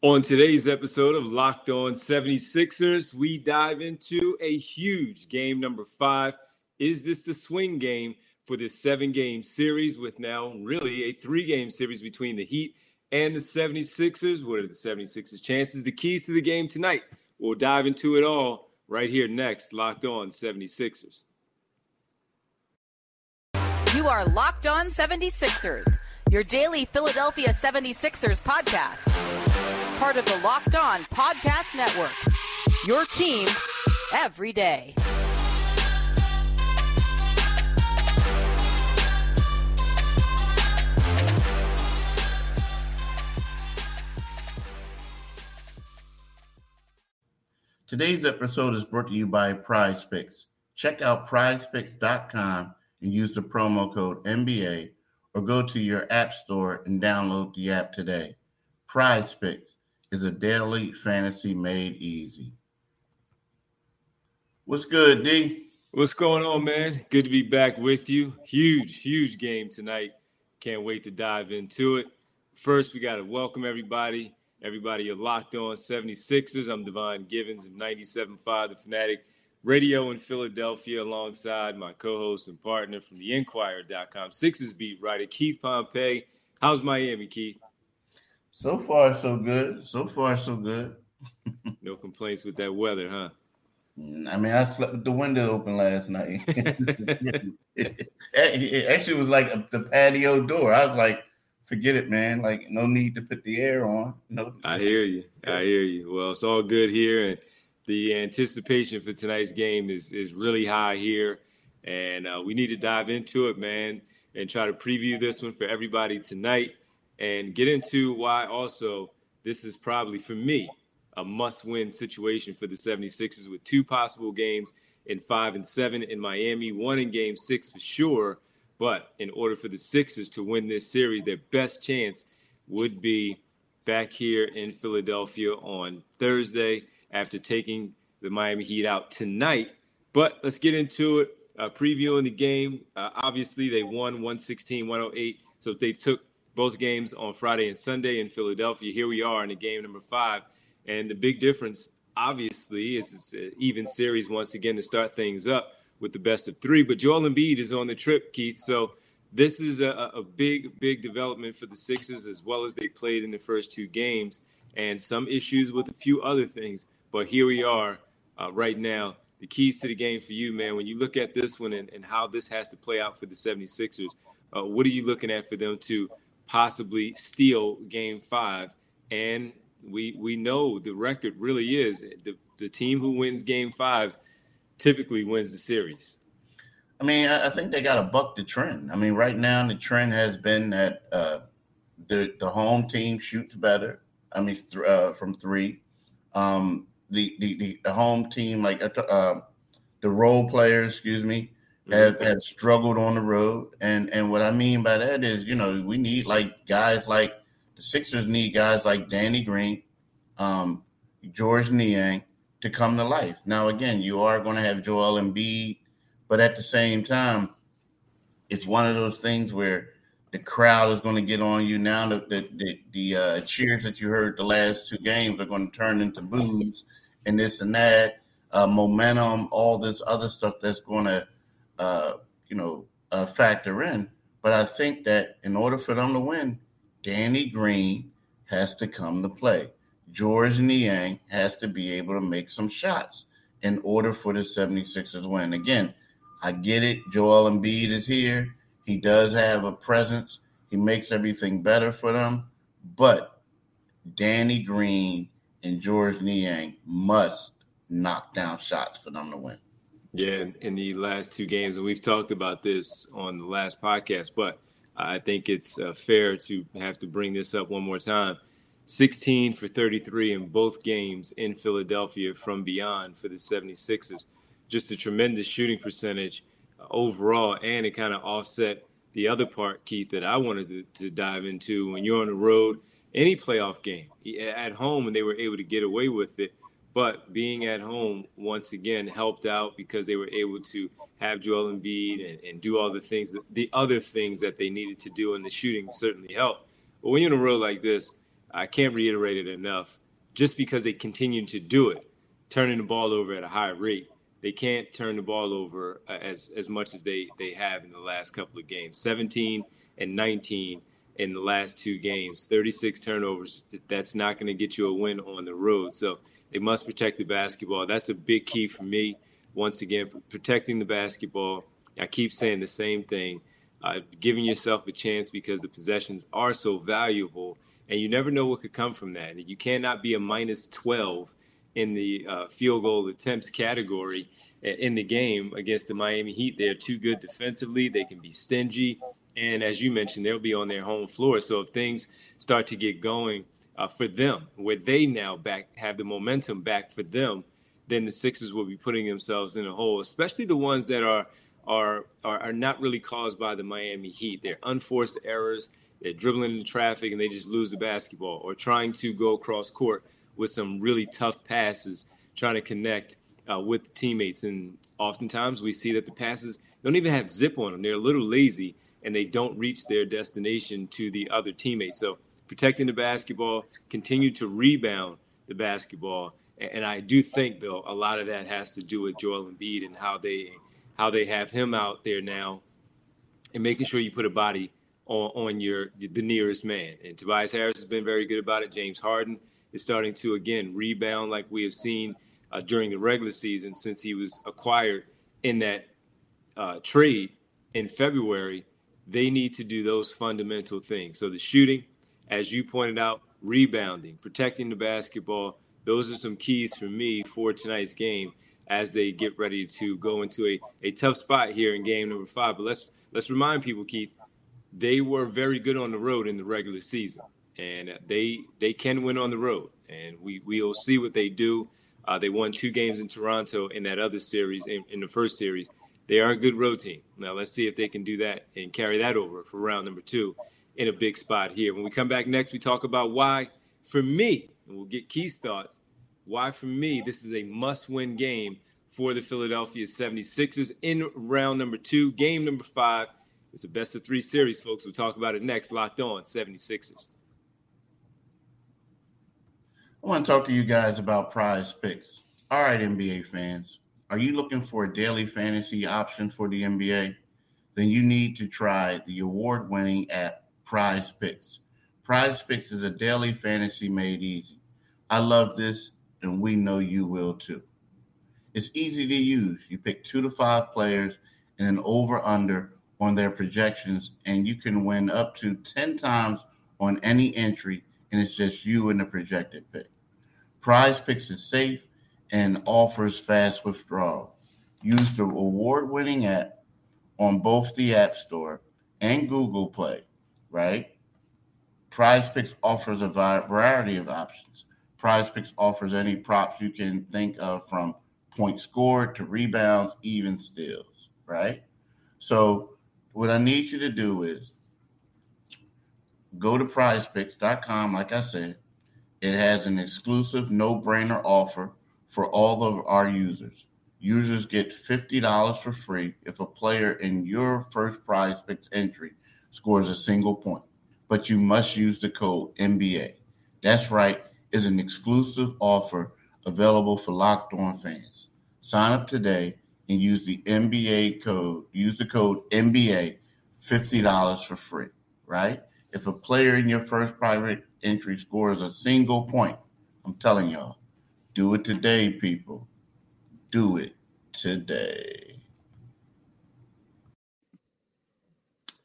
On today's episode of Locked On 76ers, we dive into a huge game number five. Is this the swing game for this seven game series with now really a three game series between the Heat and the 76ers? What are the 76ers' chances? The keys to the game tonight. We'll dive into it all right here next. Locked On 76ers. You are Locked On 76ers, your daily Philadelphia 76ers podcast part of the Locked On Podcast Network. Your team every day. Today's episode is brought to you by Prize Picks. Check out prizepicks.com and use the promo code NBA or go to your app store and download the app today. Prize Picks is a daily fantasy made easy. What's good, D? What's going on, man? Good to be back with you. Huge, huge game tonight. Can't wait to dive into it. First, we got to welcome everybody. Everybody, you're locked on 76ers. I'm Devon Givens of 97.5 The Fanatic Radio in Philadelphia, alongside my co host and partner from the Inquirer.com, Sixers beat writer Keith Pompey. How's Miami, Keith? So far, so good. So far, so good. no complaints with that weather, huh? I mean, I slept with the window open last night. it actually was like the patio door. I was like, forget it, man. Like, no need to put the air on. No. I hear you. I hear you. Well, it's all good here, and the anticipation for tonight's game is is really high here, and uh, we need to dive into it, man, and try to preview this one for everybody tonight and get into why also this is probably for me a must-win situation for the 76ers with two possible games in 5 and 7 in Miami, one in game 6 for sure, but in order for the Sixers to win this series, their best chance would be back here in Philadelphia on Thursday after taking the Miami Heat out tonight. But let's get into it. Uh, previewing the game, uh, obviously they won 116 108. So if they took both games on Friday and Sunday in Philadelphia. Here we are in the game number five. And the big difference, obviously, is it's an even series once again to start things up with the best of three. But Joel Embiid is on the trip, Keith. So this is a, a big, big development for the Sixers as well as they played in the first two games and some issues with a few other things. But here we are uh, right now. The keys to the game for you, man, when you look at this one and, and how this has to play out for the 76ers, uh, what are you looking at for them to possibly steal game five. And we we know the record really is the, the team who wins game five typically wins the series. I mean, I, think they got to buck the trend. I mean, right now the trend has been that uh, the the home team shoots better. I mean, th- uh, from three. Um, the, the, the the home team, like uh, the role players, excuse me, have, have struggled on the road. And and what I mean by that is, you know, we need like guys like the Sixers need guys like Danny Green, um, George Niang to come to life. Now, again, you are going to have Joel Embiid, but at the same time, it's one of those things where the crowd is going to get on you now. The the the, the uh, cheers that you heard the last two games are going to turn into boos and this and that, uh, momentum, all this other stuff that's going to uh, you know, uh, factor in. But I think that in order for them to win, Danny Green has to come to play. George Niang has to be able to make some shots in order for the 76ers win. Again, I get it. Joel Embiid is here. He does have a presence. He makes everything better for them. But Danny Green and George Niang must knock down shots for them to win. Yeah, in the last two games, and we've talked about this on the last podcast, but I think it's uh, fair to have to bring this up one more time. 16 for 33 in both games in Philadelphia from beyond for the 76ers. Just a tremendous shooting percentage uh, overall, and it kind of offset the other part, Keith, that I wanted to, to dive into. When you're on the road, any playoff game at home, and they were able to get away with it but being at home once again helped out because they were able to have Joel Embiid and, and do all the things, that, the other things that they needed to do, and the shooting certainly helped. But when you're in a road like this, I can't reiterate it enough. Just because they continue to do it, turning the ball over at a high rate, they can't turn the ball over uh, as as much as they they have in the last couple of games. 17 and 19 in the last two games. 36 turnovers. That's not going to get you a win on the road. So they must protect the basketball. That's a big key for me. Once again, protecting the basketball. I keep saying the same thing. Uh, giving yourself a chance because the possessions are so valuable, and you never know what could come from that. You cannot be a minus 12 in the uh, field goal attempts category in the game against the Miami Heat. They're too good defensively. They can be stingy. And as you mentioned, they'll be on their home floor. So if things start to get going uh, for them, where they now back have the momentum back for them, then the Sixers will be putting themselves in a hole, especially the ones that are are are, are not really caused by the Miami Heat. They're unforced errors. They're dribbling into traffic and they just lose the basketball, or trying to go across court with some really tough passes, trying to connect uh, with teammates. And oftentimes we see that the passes don't even have zip on them. They're a little lazy and they don't reach their destination to the other teammates. So protecting the basketball, continue to rebound the basketball. And I do think though a lot of that has to do with Joel Embiid and how they how they have him out there now and making sure you put a body on, on your the nearest man. And Tobias Harris has been very good about it. James Harden is starting to again rebound like we have seen uh, during the regular season since he was acquired in that uh, trade in February. They need to do those fundamental things. So the shooting, as you pointed out, rebounding, protecting the basketball. Those are some keys for me for tonight's game as they get ready to go into a, a tough spot here in game number five. But let's let's remind people, Keith, they were very good on the road in the regular season, and they they can win on the road, and we we'll see what they do. Uh, they won two games in Toronto in that other series in, in the first series. They are a good road team. Now let's see if they can do that and carry that over for round number two in a big spot here. When we come back next, we talk about why, for me, and we'll get Keith's thoughts, why for me this is a must-win game for the Philadelphia 76ers in round number two, game number five. It's a best of three series, folks. We'll talk about it next. Locked on 76ers. I want to talk to you guys about prize picks. All right, NBA fans, are you looking for a daily fantasy option for the NBA? Then you need to try the award winning app Prize Picks. Prize Picks is a daily fantasy made easy. I love this, and we know you will too. It's easy to use. You pick two to five players and an over under on their projections, and you can win up to 10 times on any entry, and it's just you and the projected pick. Prize Picks is safe and offers fast withdrawal. Use the award winning app on both the App Store and Google Play, right? Prize Picks offers a variety of options. Prize Picks offers any props you can think of from points scored to rebounds, even steals, right? So, what I need you to do is go to prizepicks.com, like I said. It has an exclusive no brainer offer for all of our users. Users get $50 for free if a player in your first prize picks entry scores a single point. But you must use the code NBA. That's right, is an exclusive offer available for locked on fans. Sign up today and use the NBA code, use the code NBA, $50 for free, right? If a player in your first private entry scores a single point, I'm telling y'all, do it today, people. Do it today.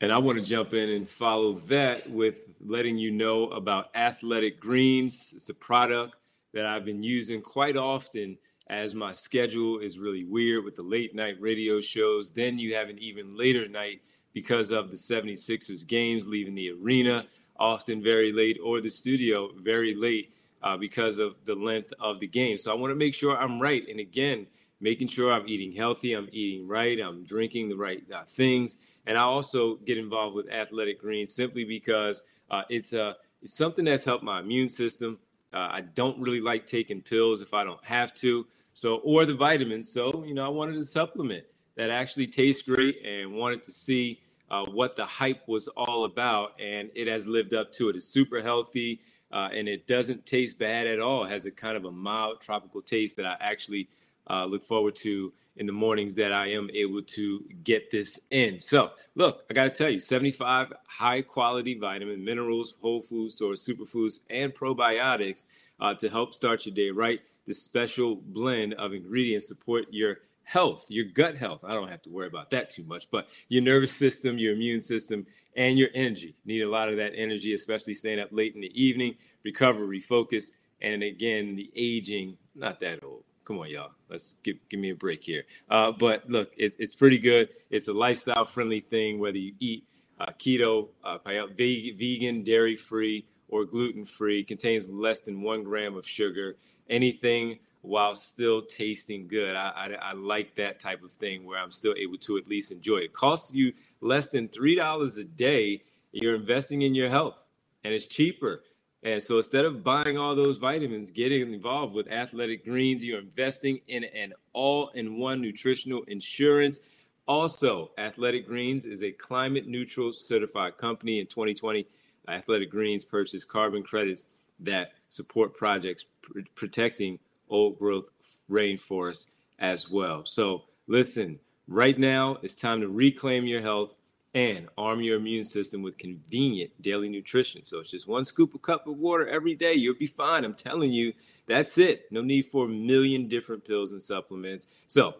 And I want to jump in and follow that with letting you know about Athletic Greens. It's a product that I've been using quite often as my schedule is really weird with the late night radio shows. Then you have an even later night because of the 76ers games, leaving the arena often very late or the studio very late uh, because of the length of the game. So I want to make sure I'm right. And again, making sure I'm eating healthy, I'm eating right, I'm drinking the right uh, things. And I also get involved with Athletic Greens simply because uh, it's, a, uh, it's something that's helped my immune system. Uh, I don't really like taking pills if I don't have to. So, or the vitamins. So, you know, I wanted a supplement that actually tastes great and wanted to see uh, what the hype was all about. And it has lived up to it. It's super healthy. uh, and it doesn't taste bad at all. It has a kind of a mild tropical taste that I actually uh, look forward to in the mornings that I am able to get this in. So, look, I got to tell you 75 high quality vitamin, minerals, whole food source, superfoods, and probiotics uh, to help start your day right. This special blend of ingredients support your health, your gut health. I don't have to worry about that too much, but your nervous system, your immune system, and your energy. Need a lot of that energy, especially staying up late in the evening, recovery, refocus, and again, the aging, not that old come on, y'all. Let's give give me a break here. Uh, but look, it's it's pretty good. It's a lifestyle friendly thing. Whether you eat uh, keto, uh, vegan, dairy free, or gluten free, contains less than one gram of sugar. Anything while still tasting good. I, I, I like that type of thing where I'm still able to at least enjoy it. it costs you less than three dollars a day. You're investing in your health, and it's cheaper and so instead of buying all those vitamins, getting involved with Athletic Greens, you're investing in an all in one nutritional insurance. Also, Athletic Greens is a climate neutral certified company. In 2020, Athletic Greens purchased carbon credits that support projects pr- protecting old growth rainforests as well. So, listen, right now it's time to reclaim your health and arm your immune system with convenient daily nutrition. So it's just one scoop of cup of water every day. You'll be fine. I'm telling you, that's it. No need for a million different pills and supplements. So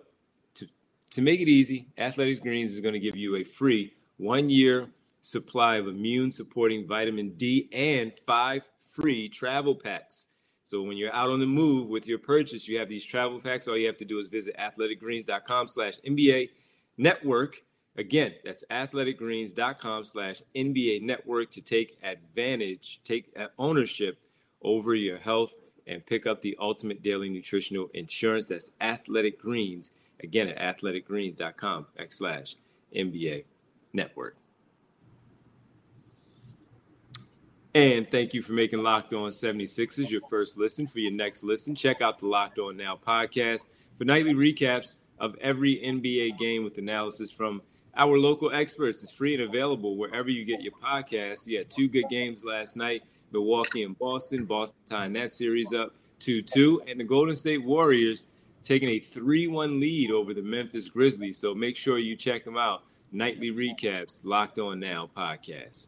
to, to make it easy, Athletics Greens is going to give you a free one year supply of immune supporting vitamin D and five free travel packs. So when you're out on the move with your purchase, you have these travel packs. All you have to do is visit athleticgreens.com slash NBA network Again, that's athleticgreens.com slash NBA network to take advantage, take ownership over your health and pick up the ultimate daily nutritional insurance. That's Athletic Greens. Again, at athleticgreens.com slash NBA network. And thank you for making Locked On 76ers your first listen. For your next listen, check out the Locked On Now podcast for nightly recaps of every NBA game with analysis from our local experts is free and available wherever you get your podcasts. You had two good games last night Milwaukee and Boston. Boston tying that series up 2 2. And the Golden State Warriors taking a 3 1 lead over the Memphis Grizzlies. So make sure you check them out. Nightly recaps, Locked On Now podcast.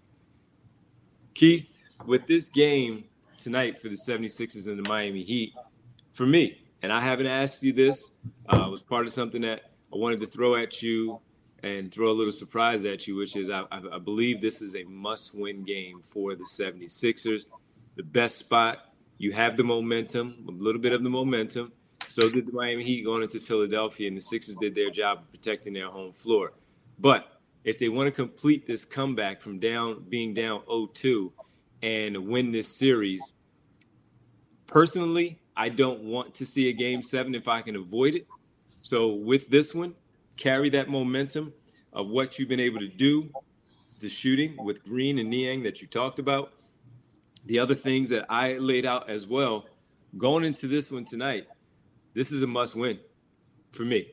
Keith, with this game tonight for the 76ers and the Miami Heat, for me, and I haven't asked you this, uh, was part of something that I wanted to throw at you and throw a little surprise at you, which is I, I, believe this is a must win game for the 76ers. The best spot, you have the momentum, a little bit of the momentum. So did the Miami Heat going into Philadelphia, and the Sixers did their job of protecting their home floor. But if they want to complete this comeback from down being down 0-2 and win this series, personally, I don't want to see a game seven if I can avoid it. So with this one, carry that momentum of what you've been able to do, the shooting with Green and Niang that you talked about, the other things that I laid out as well. Going into this one tonight, this is a must win for me.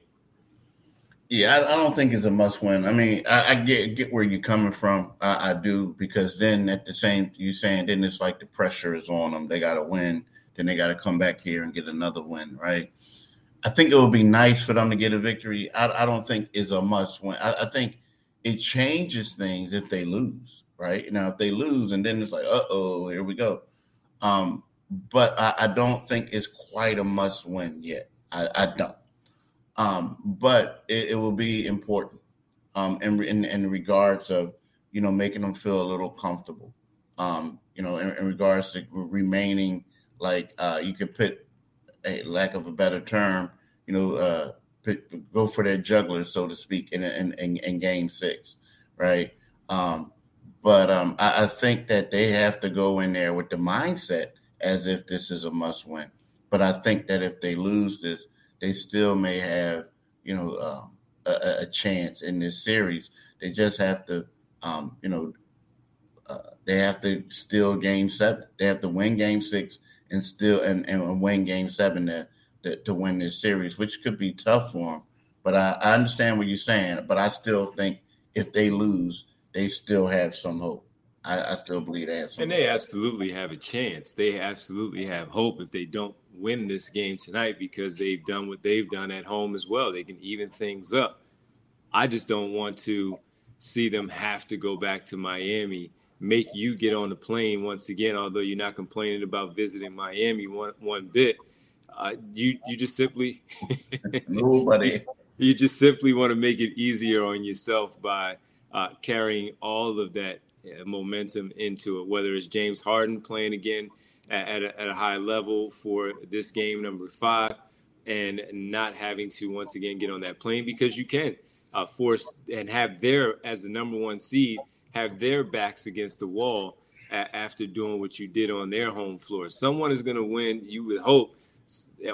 Yeah, I, I, don't think it's a must win. I mean, I, I get get where you're coming from. I, I, do because then at the same you're saying then it's like the pressure is on them. They got to win. Then they got to come back here and get another win, right? I think it would be nice for them to get a victory. I, I don't think is a must win. I, I, think it changes things if they lose, right? Now, if they lose and then it's like, uh oh, here we go. Um, but I, I, don't think it's quite a must win yet. I, don't. Um, but it, it, will be important um, in, in, in regards of you know making them feel a little comfortable. Um, you know, in, in regards to remaining like uh, you could put a lack of a better term, you know, uh, go for their juggler, so to speak, in in, in, in game six, right? Um, but um, I, I, think that they have to go in there with the mindset as if this is a must win. But I think that if they lose this, they still may have, you know, um, a, a, chance in this series. They just have to, um, you know, uh, they have to steal game seven. They have to win game six and still and, and win game seven to, to, to win this series, which could be tough for them. But I, I understand what you're saying, but I still think if they lose, they still have some hope. I, I still believe they have. And they absolutely have a chance. They absolutely have hope if they don't win this game tonight because they've done what they've done at home as well. They can even things up. I just don't want to see them have to go back to Miami, make you get on the plane once again. Although you're not complaining about visiting Miami one one bit, uh, you you just simply nobody. you just simply want to make it easier on yourself by uh, carrying all of that uh, momentum into it. Whether it's James Harden playing again at, at, a, at a high level for this game number five, and not having to once again get on that plane because you can uh, force and have there as the number one seed have their backs against the wall a- after doing what you did on their home floor. Someone is going to win. You would hope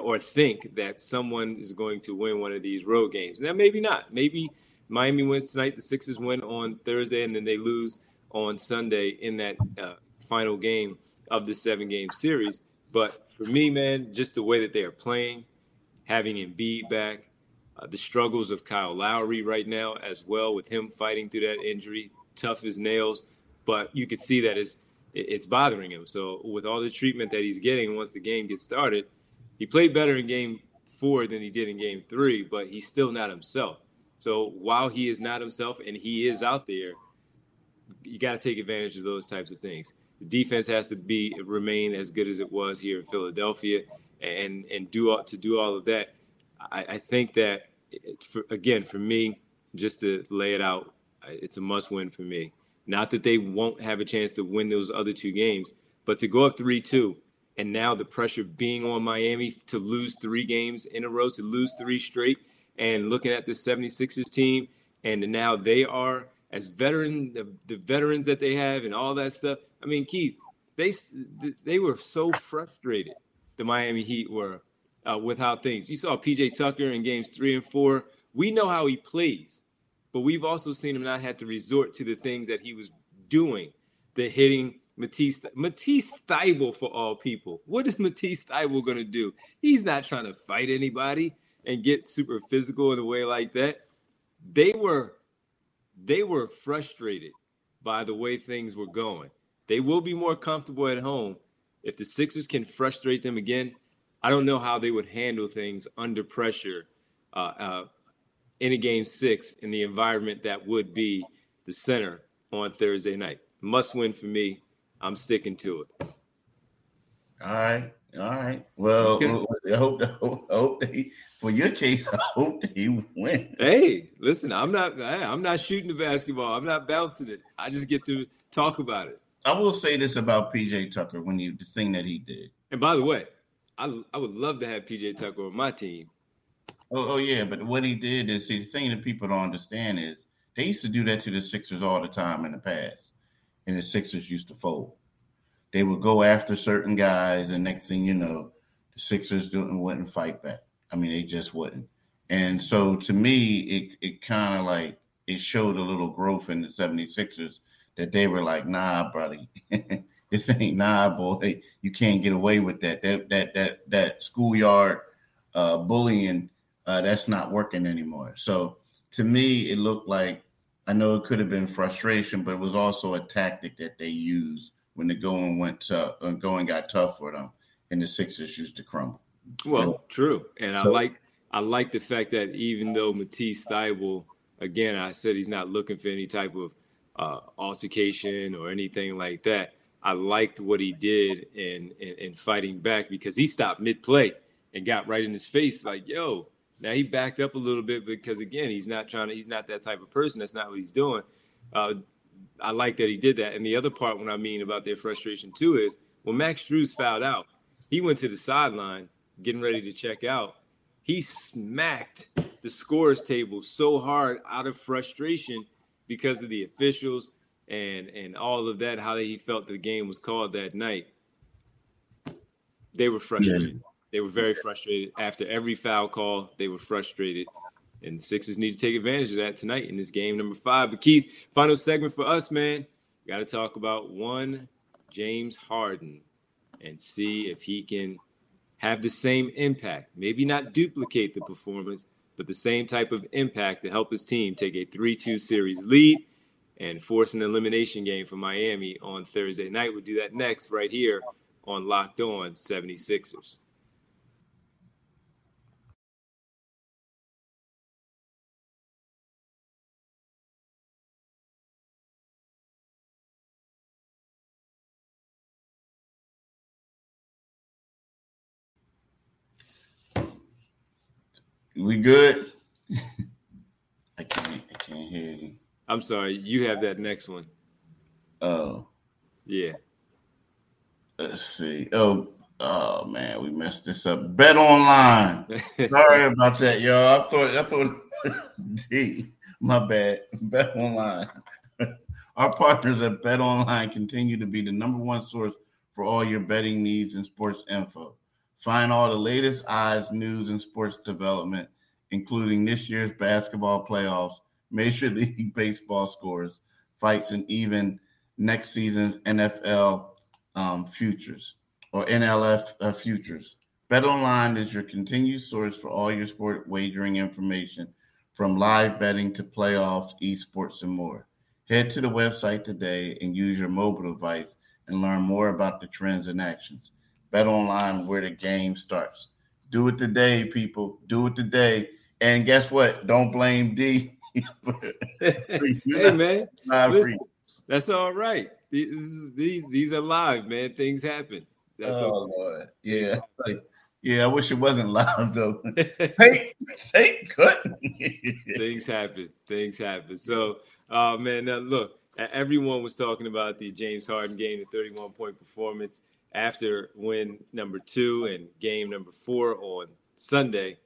or think that someone is going to win one of these road games. Now, maybe not. Maybe Miami wins tonight. The Sixers win on Thursday, and then they lose on Sunday in that uh, final game of the seven game series. But for me, man, just the way that they are playing, having Embiid back, uh, the struggles of Kyle Lowry right now as well, with him fighting through that injury, tough as nails. But you could see that it's, it's bothering him. So with all the treatment that he's getting once the game gets started, he played better in game four than he did in game three, but he's still not himself. So while he is not himself and he is out there, you got to take advantage of those types of things. The defense has to be remain as good as it was here in Philadelphia, and and do all, to do all of that. I, I think that for, again for me, just to lay it out, it's a must win for me. Not that they won't have a chance to win those other two games, but to go up three two and now the pressure being on Miami to lose three games in a row, to lose three straight, and looking at the 76ers team, and now they are as veteran the, the veterans that they have and all that stuff. I mean, Keith, they they were so frustrated. The Miami Heat were uh, with how things. You saw PJ Tucker in games three and four. We know how he plays, but we've also seen him not have to resort to the things that he was doing, the hitting, Matisse Matisse Thybulle for all people. What is Matisse Thybulle gonna do? He's not trying to fight anybody and get super physical in a way like that. They were they were frustrated by the way things were going. They will be more comfortable at home. If the Sixers can frustrate them again, I don't know how they would handle things under pressure uh, uh, in a game six in the environment that would be the center on Thursday night. Must win for me. I'm sticking to it. All right. All right. Well, I hope, I hope they, for your case, I hope they win. Hey, listen, I'm not I'm not shooting the basketball. I'm not bouncing it. I just get to talk about it. I will say this about PJ Tucker when you the thing that he did. And by the way, I I would love to have PJ Tucker on my team. Oh, oh yeah, but what he did is see the thing that people don't understand is they used to do that to the Sixers all the time in the past and the Sixers used to fold. They would go after certain guys, and next thing you know, the Sixers didn't wouldn't fight back. I mean, they just wouldn't. And so to me, it it kind of like it showed a little growth in the 76ers that they were like, nah, brother, this ain't nah, boy. You can't get away with that. That that that that schoolyard uh, bullying, uh, that's not working anymore. So to me, it looked like I know it could have been frustration, but it was also a tactic that they used when the going went tough, uh, going got tough for them, and the Sixers used to crumble. Well, and, true, and so, I like I like the fact that even though Matisse Thybulle, again, I said he's not looking for any type of uh, altercation or anything like that. I liked what he did in, in, in fighting back because he stopped mid play and got right in his face, like, "Yo, now he backed up a little bit because again, he's not trying to. He's not that type of person. That's not what he's doing. Uh, I like that he did that. And the other part, what I mean about their frustration too, is when Max Strus fouled out, he went to the sideline getting ready to check out. He smacked the scores table so hard out of frustration because of the officials and and all of that, how he felt the game was called that night. They were frustrated. Yeah. They were very frustrated after every foul call. They were frustrated, and the Sixers need to take advantage of that tonight in this game number five. But Keith, final segment for us, man. Got to talk about one James Harden and see if he can have the same impact. Maybe not duplicate the performance, but the same type of impact to help his team take a 3 2 series lead and force an elimination game for Miami on Thursday night. We'll do that next right here on Locked On 76ers. We good? I can't. I can't hear you. I'm sorry. You have that next one. Oh. Yeah. Let's see. Oh, oh man, we messed this up. Bet online. Sorry about that, y'all. I thought I thought D. My bad. Bet online. Our partners at Bet Online continue to be the number one source for all your betting needs and sports info. Find all the latest odds, news, and sports development, including this year's basketball playoffs, Major League Baseball scores, fights, and even next season's NFL um, futures or NLF uh, futures. BetOnline is your continued source for all your sport wagering information, from live betting to playoffs, esports, and more. Head to the website today and use your mobile device and learn more about the trends and actions. Bet online where the game starts. Do it today, people. Do it today. And guess what? Don't blame D. hey man, listen, that's all right. These these these are live, man. Things happen. That's oh all. Lord, yeah, like, yeah. I wish it wasn't live though. hey, hey, cut. Things happen. Things happen. So, uh, man, now look, everyone was talking about the James Harden game, the 31 point performance after win number two and game number four on Sunday.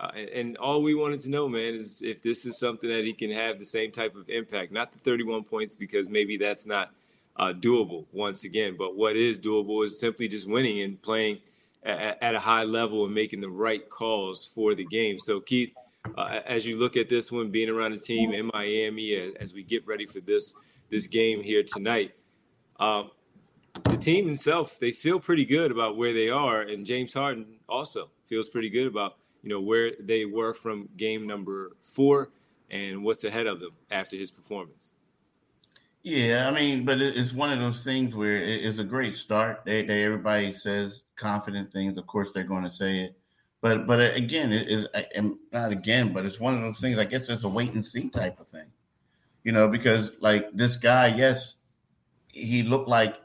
Uh, and, and, all we wanted to know, man, is if this is something that he can have the same type of impact. Not the 31 points, because maybe that's not uh, doable once again. But what is doable is simply just winning and playing at, at, a high level and making the right calls for the game. So, Keith, uh, as you look at this one, being around the team in Miami, as we get ready for this this game here tonight, um, the team itself, they feel pretty good about where they are, and James Harden also feels pretty good about you know where they were from game number four and what's ahead of them after his performance. Yeah, I mean, but it's one of those things where it's a great start. They, they everybody says confident things. Of course, they're going to say it, but but uh, again, it is not again, but it's one of those things. I guess it's a wait and see type of thing, you know, because like this guy, yes, he looked like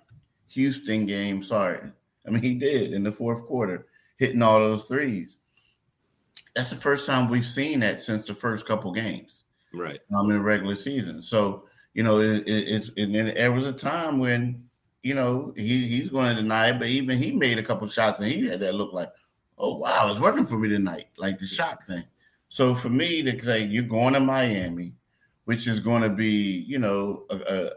Houston game. Sorry. I mean, he did in the fourth quarter, hitting all those threes. That's the first time we've seen that since the first couple games, right? Um, in regular season. So you know, it, it, it's and then there was a time when you know he he's going to deny it, but even he made a couple shots and he had that look like, oh wow, it's working for me tonight, like the shot thing. So for me to say you're going to Miami, which is going to be you know a, a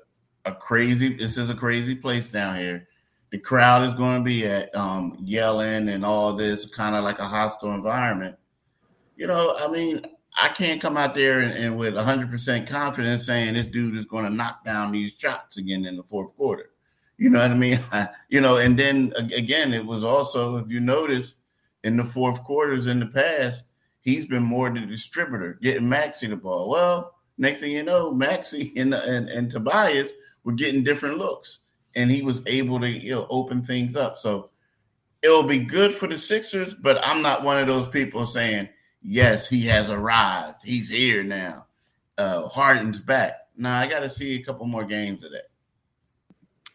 a crazy. This is a crazy place down here. The crowd is going to be at um, yelling and all this, kind of like a hostile environment. You know, I mean, I can't come out there and, and with 100% confidence saying this dude is going to knock down these shots again in the fourth quarter. You know what I mean? you know, and then again, it was also, if you notice, in the fourth quarters in the past, he's been more the distributor, getting Maxey the ball. Well, next thing you know, Maxey and, and, and Tobias – were getting different looks, and he was able to you know open things up. So it'll be good for the Sixers, but I'm not one of those people saying yes, he has arrived, he's here now. Uh, Harden's back. Now I got to see a couple more games of that.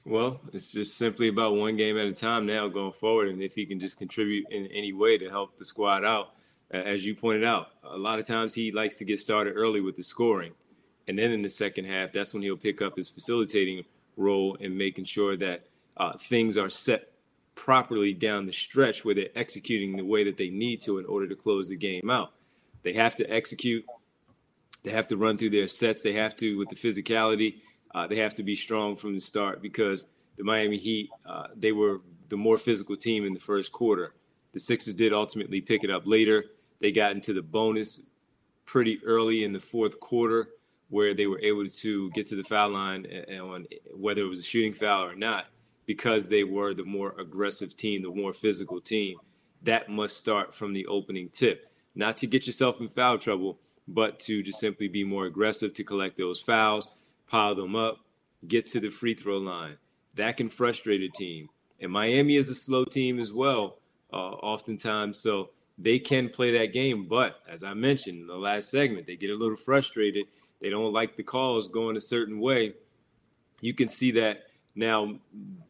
Well, it's just simply about one game at a time now going forward. And if he can just contribute in any way to help the squad out, as you pointed out, a lot of times he likes to get started early with the scoring. And then in the second half, that's when he'll pick up his facilitating role and making sure that uh, things are set properly down the stretch where they're executing the way that they need to in order to close the game out. They have to execute. They have to run through their sets. They have to, with the physicality, uh, they have to be strong from the start because the Miami Heat, uh, they were the more physical team in the first quarter. The Sixers did ultimately pick it up later. They got into the bonus pretty early in the fourth quarter where they were able to get to the foul line on whether it was a shooting foul or not because they were the more aggressive team, the more physical team. That must start from the opening tip. Not to get yourself in foul trouble, but to just simply be more aggressive to collect those fouls, pile them up, get to the free throw line. That can frustrate a team. And Miami is a slow team as well, uh, oftentimes. So they can play that game. But as I mentioned in the last segment, they get a little frustrated. They don't like the calls going a certain way. You can see that now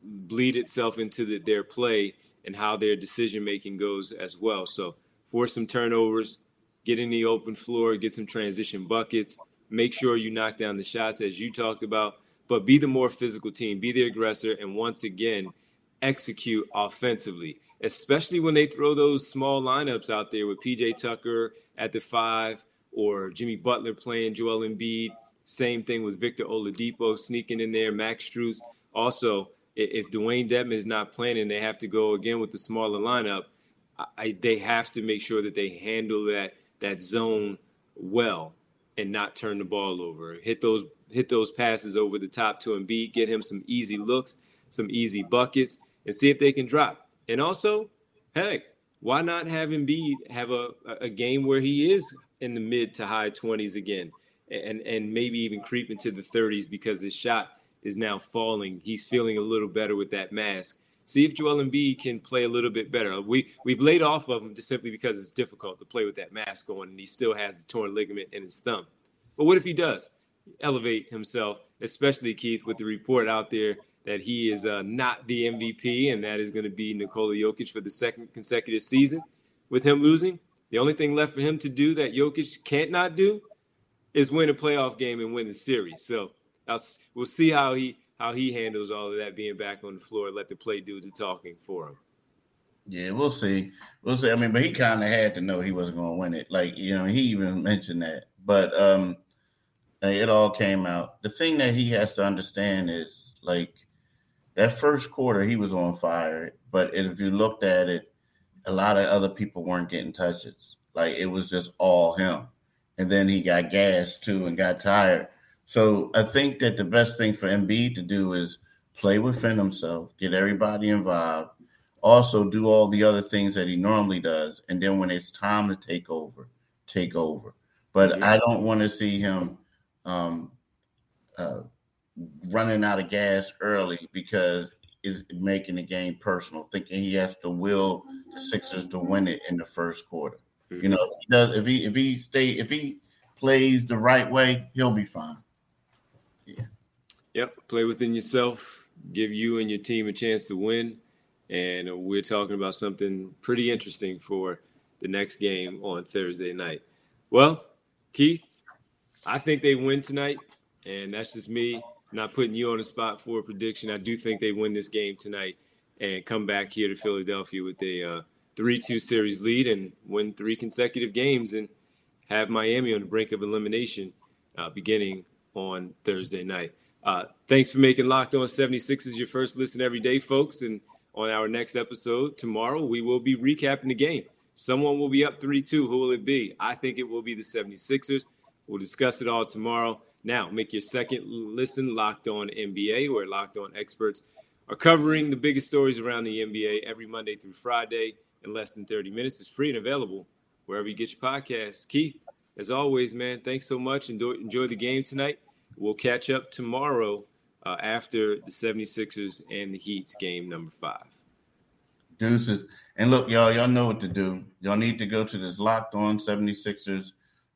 bleed itself into the, their play and how their decision making goes as well. So force some turnovers, get in the open floor, get some transition buckets, make sure you knock down the shots as you talked about, but be the more physical team, be the aggressor, and once again, execute offensively, especially when they throw those small lineups out there with PJ Tucker at the five or Jimmy Butler playing Joel Embiid. Same thing with Victor Oladipo sneaking in there, Max Strus. Also, if Dewayne Dedmon is not playing and they have to go again with the smaller lineup, I, they have to make sure that they handle that that zone well and not turn the ball over. Hit those hit those passes over the top to Embiid, get him some easy looks, some easy buckets, and see if they can drop. And also, heck, why not have Embiid have a, a game where he is in the mid to high 20s again and, and maybe even creep into the 30s because his shot is now falling. He's feeling a little better with that mask. See if Joel Embiid can play a little bit better. We we've laid off of him just simply because it's difficult to play with that mask on, and he still has the torn ligament in his thumb. But what if he does elevate himself, especially Keith, with the report out there that he is uh, not the MVP, and that is going to be Nikola Jokic for the second consecutive season. With him losing, the only thing left for him to do that Jokic can't not do is win a playoff game and win the series. So we'll see how he how he handles all of that being back on the floor. Let the play do the talking for him. Yeah, we'll see. We'll see. I mean, but he kind of had to know he wasn't going to win it. Like you know, he even mentioned that. But um, it all came out. The thing that he has to understand is like that first quarter he was on fire, but if you looked at it, a lot of other people weren't getting touches. Like it was just all him. And then he got gassed too and got tired. So I think that the best thing for Embiid to do is play within himself, get everybody involved, also do all the other things that he normally does, and then when it's time to take over, take over. But yeah. I don't want to see him um, uh, running out of gas early because is making the game personal, thinking he has to will the Sixers to win it in the first quarter. Mm-hmm. You know, if he does, if he if he stay if he plays the right way, he'll be fine. Yeah. Yep. Play within yourself. Give you and your team a chance to win. And we're talking about something pretty interesting for the next game on Thursday night. Well, Keith, I think they win tonight, and that's just me not putting you on the spot for a prediction. I do think they win this game tonight and come back here to Philadelphia with a uh, 3-2 series lead and win three consecutive games and have Miami on the brink of elimination uh, beginning on Thursday night. Uh, thanks for making Locked On 76ers your first listen every day, folks. And on our next episode tomorrow, we will be recapping the game. Someone will be up 3 2. Who will it be? I think it will be the 76ers. We'll discuss it all tomorrow. Now, make your second listen locked on NBA, where locked on experts are covering the biggest stories around the NBA every Monday through Friday in less than 30 minutes. It's free and available wherever you get your podcasts. Keith, as always, man, thanks so much. Enjoy, enjoy the game tonight. We'll catch up tomorrow uh, after the 76ers and the Heat's game number five. Deuces. And look, y'all, y'all know what to do. Y'all need to go to this Locked On 76ers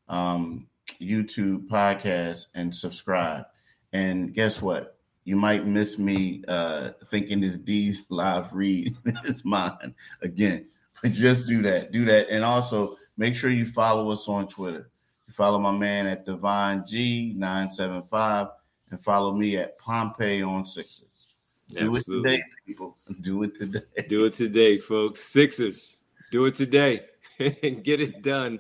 um, YouTube podcast and subscribe. And guess what? You might miss me uh, thinking this D's live read is mine again. But just do that. Do that. And also make sure you follow us on Twitter. You follow my man at Divine G975 and follow me at Pompey on Sixers. Do Absolutely. it today, people. Do it today. Do it today, folks. Sixers. Do it today and get it done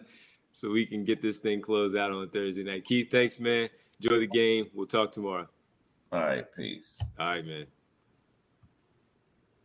so we can get this thing closed out on Thursday night. Keith, thanks, man. Enjoy the game. We'll talk tomorrow. All right, peace. All right, man.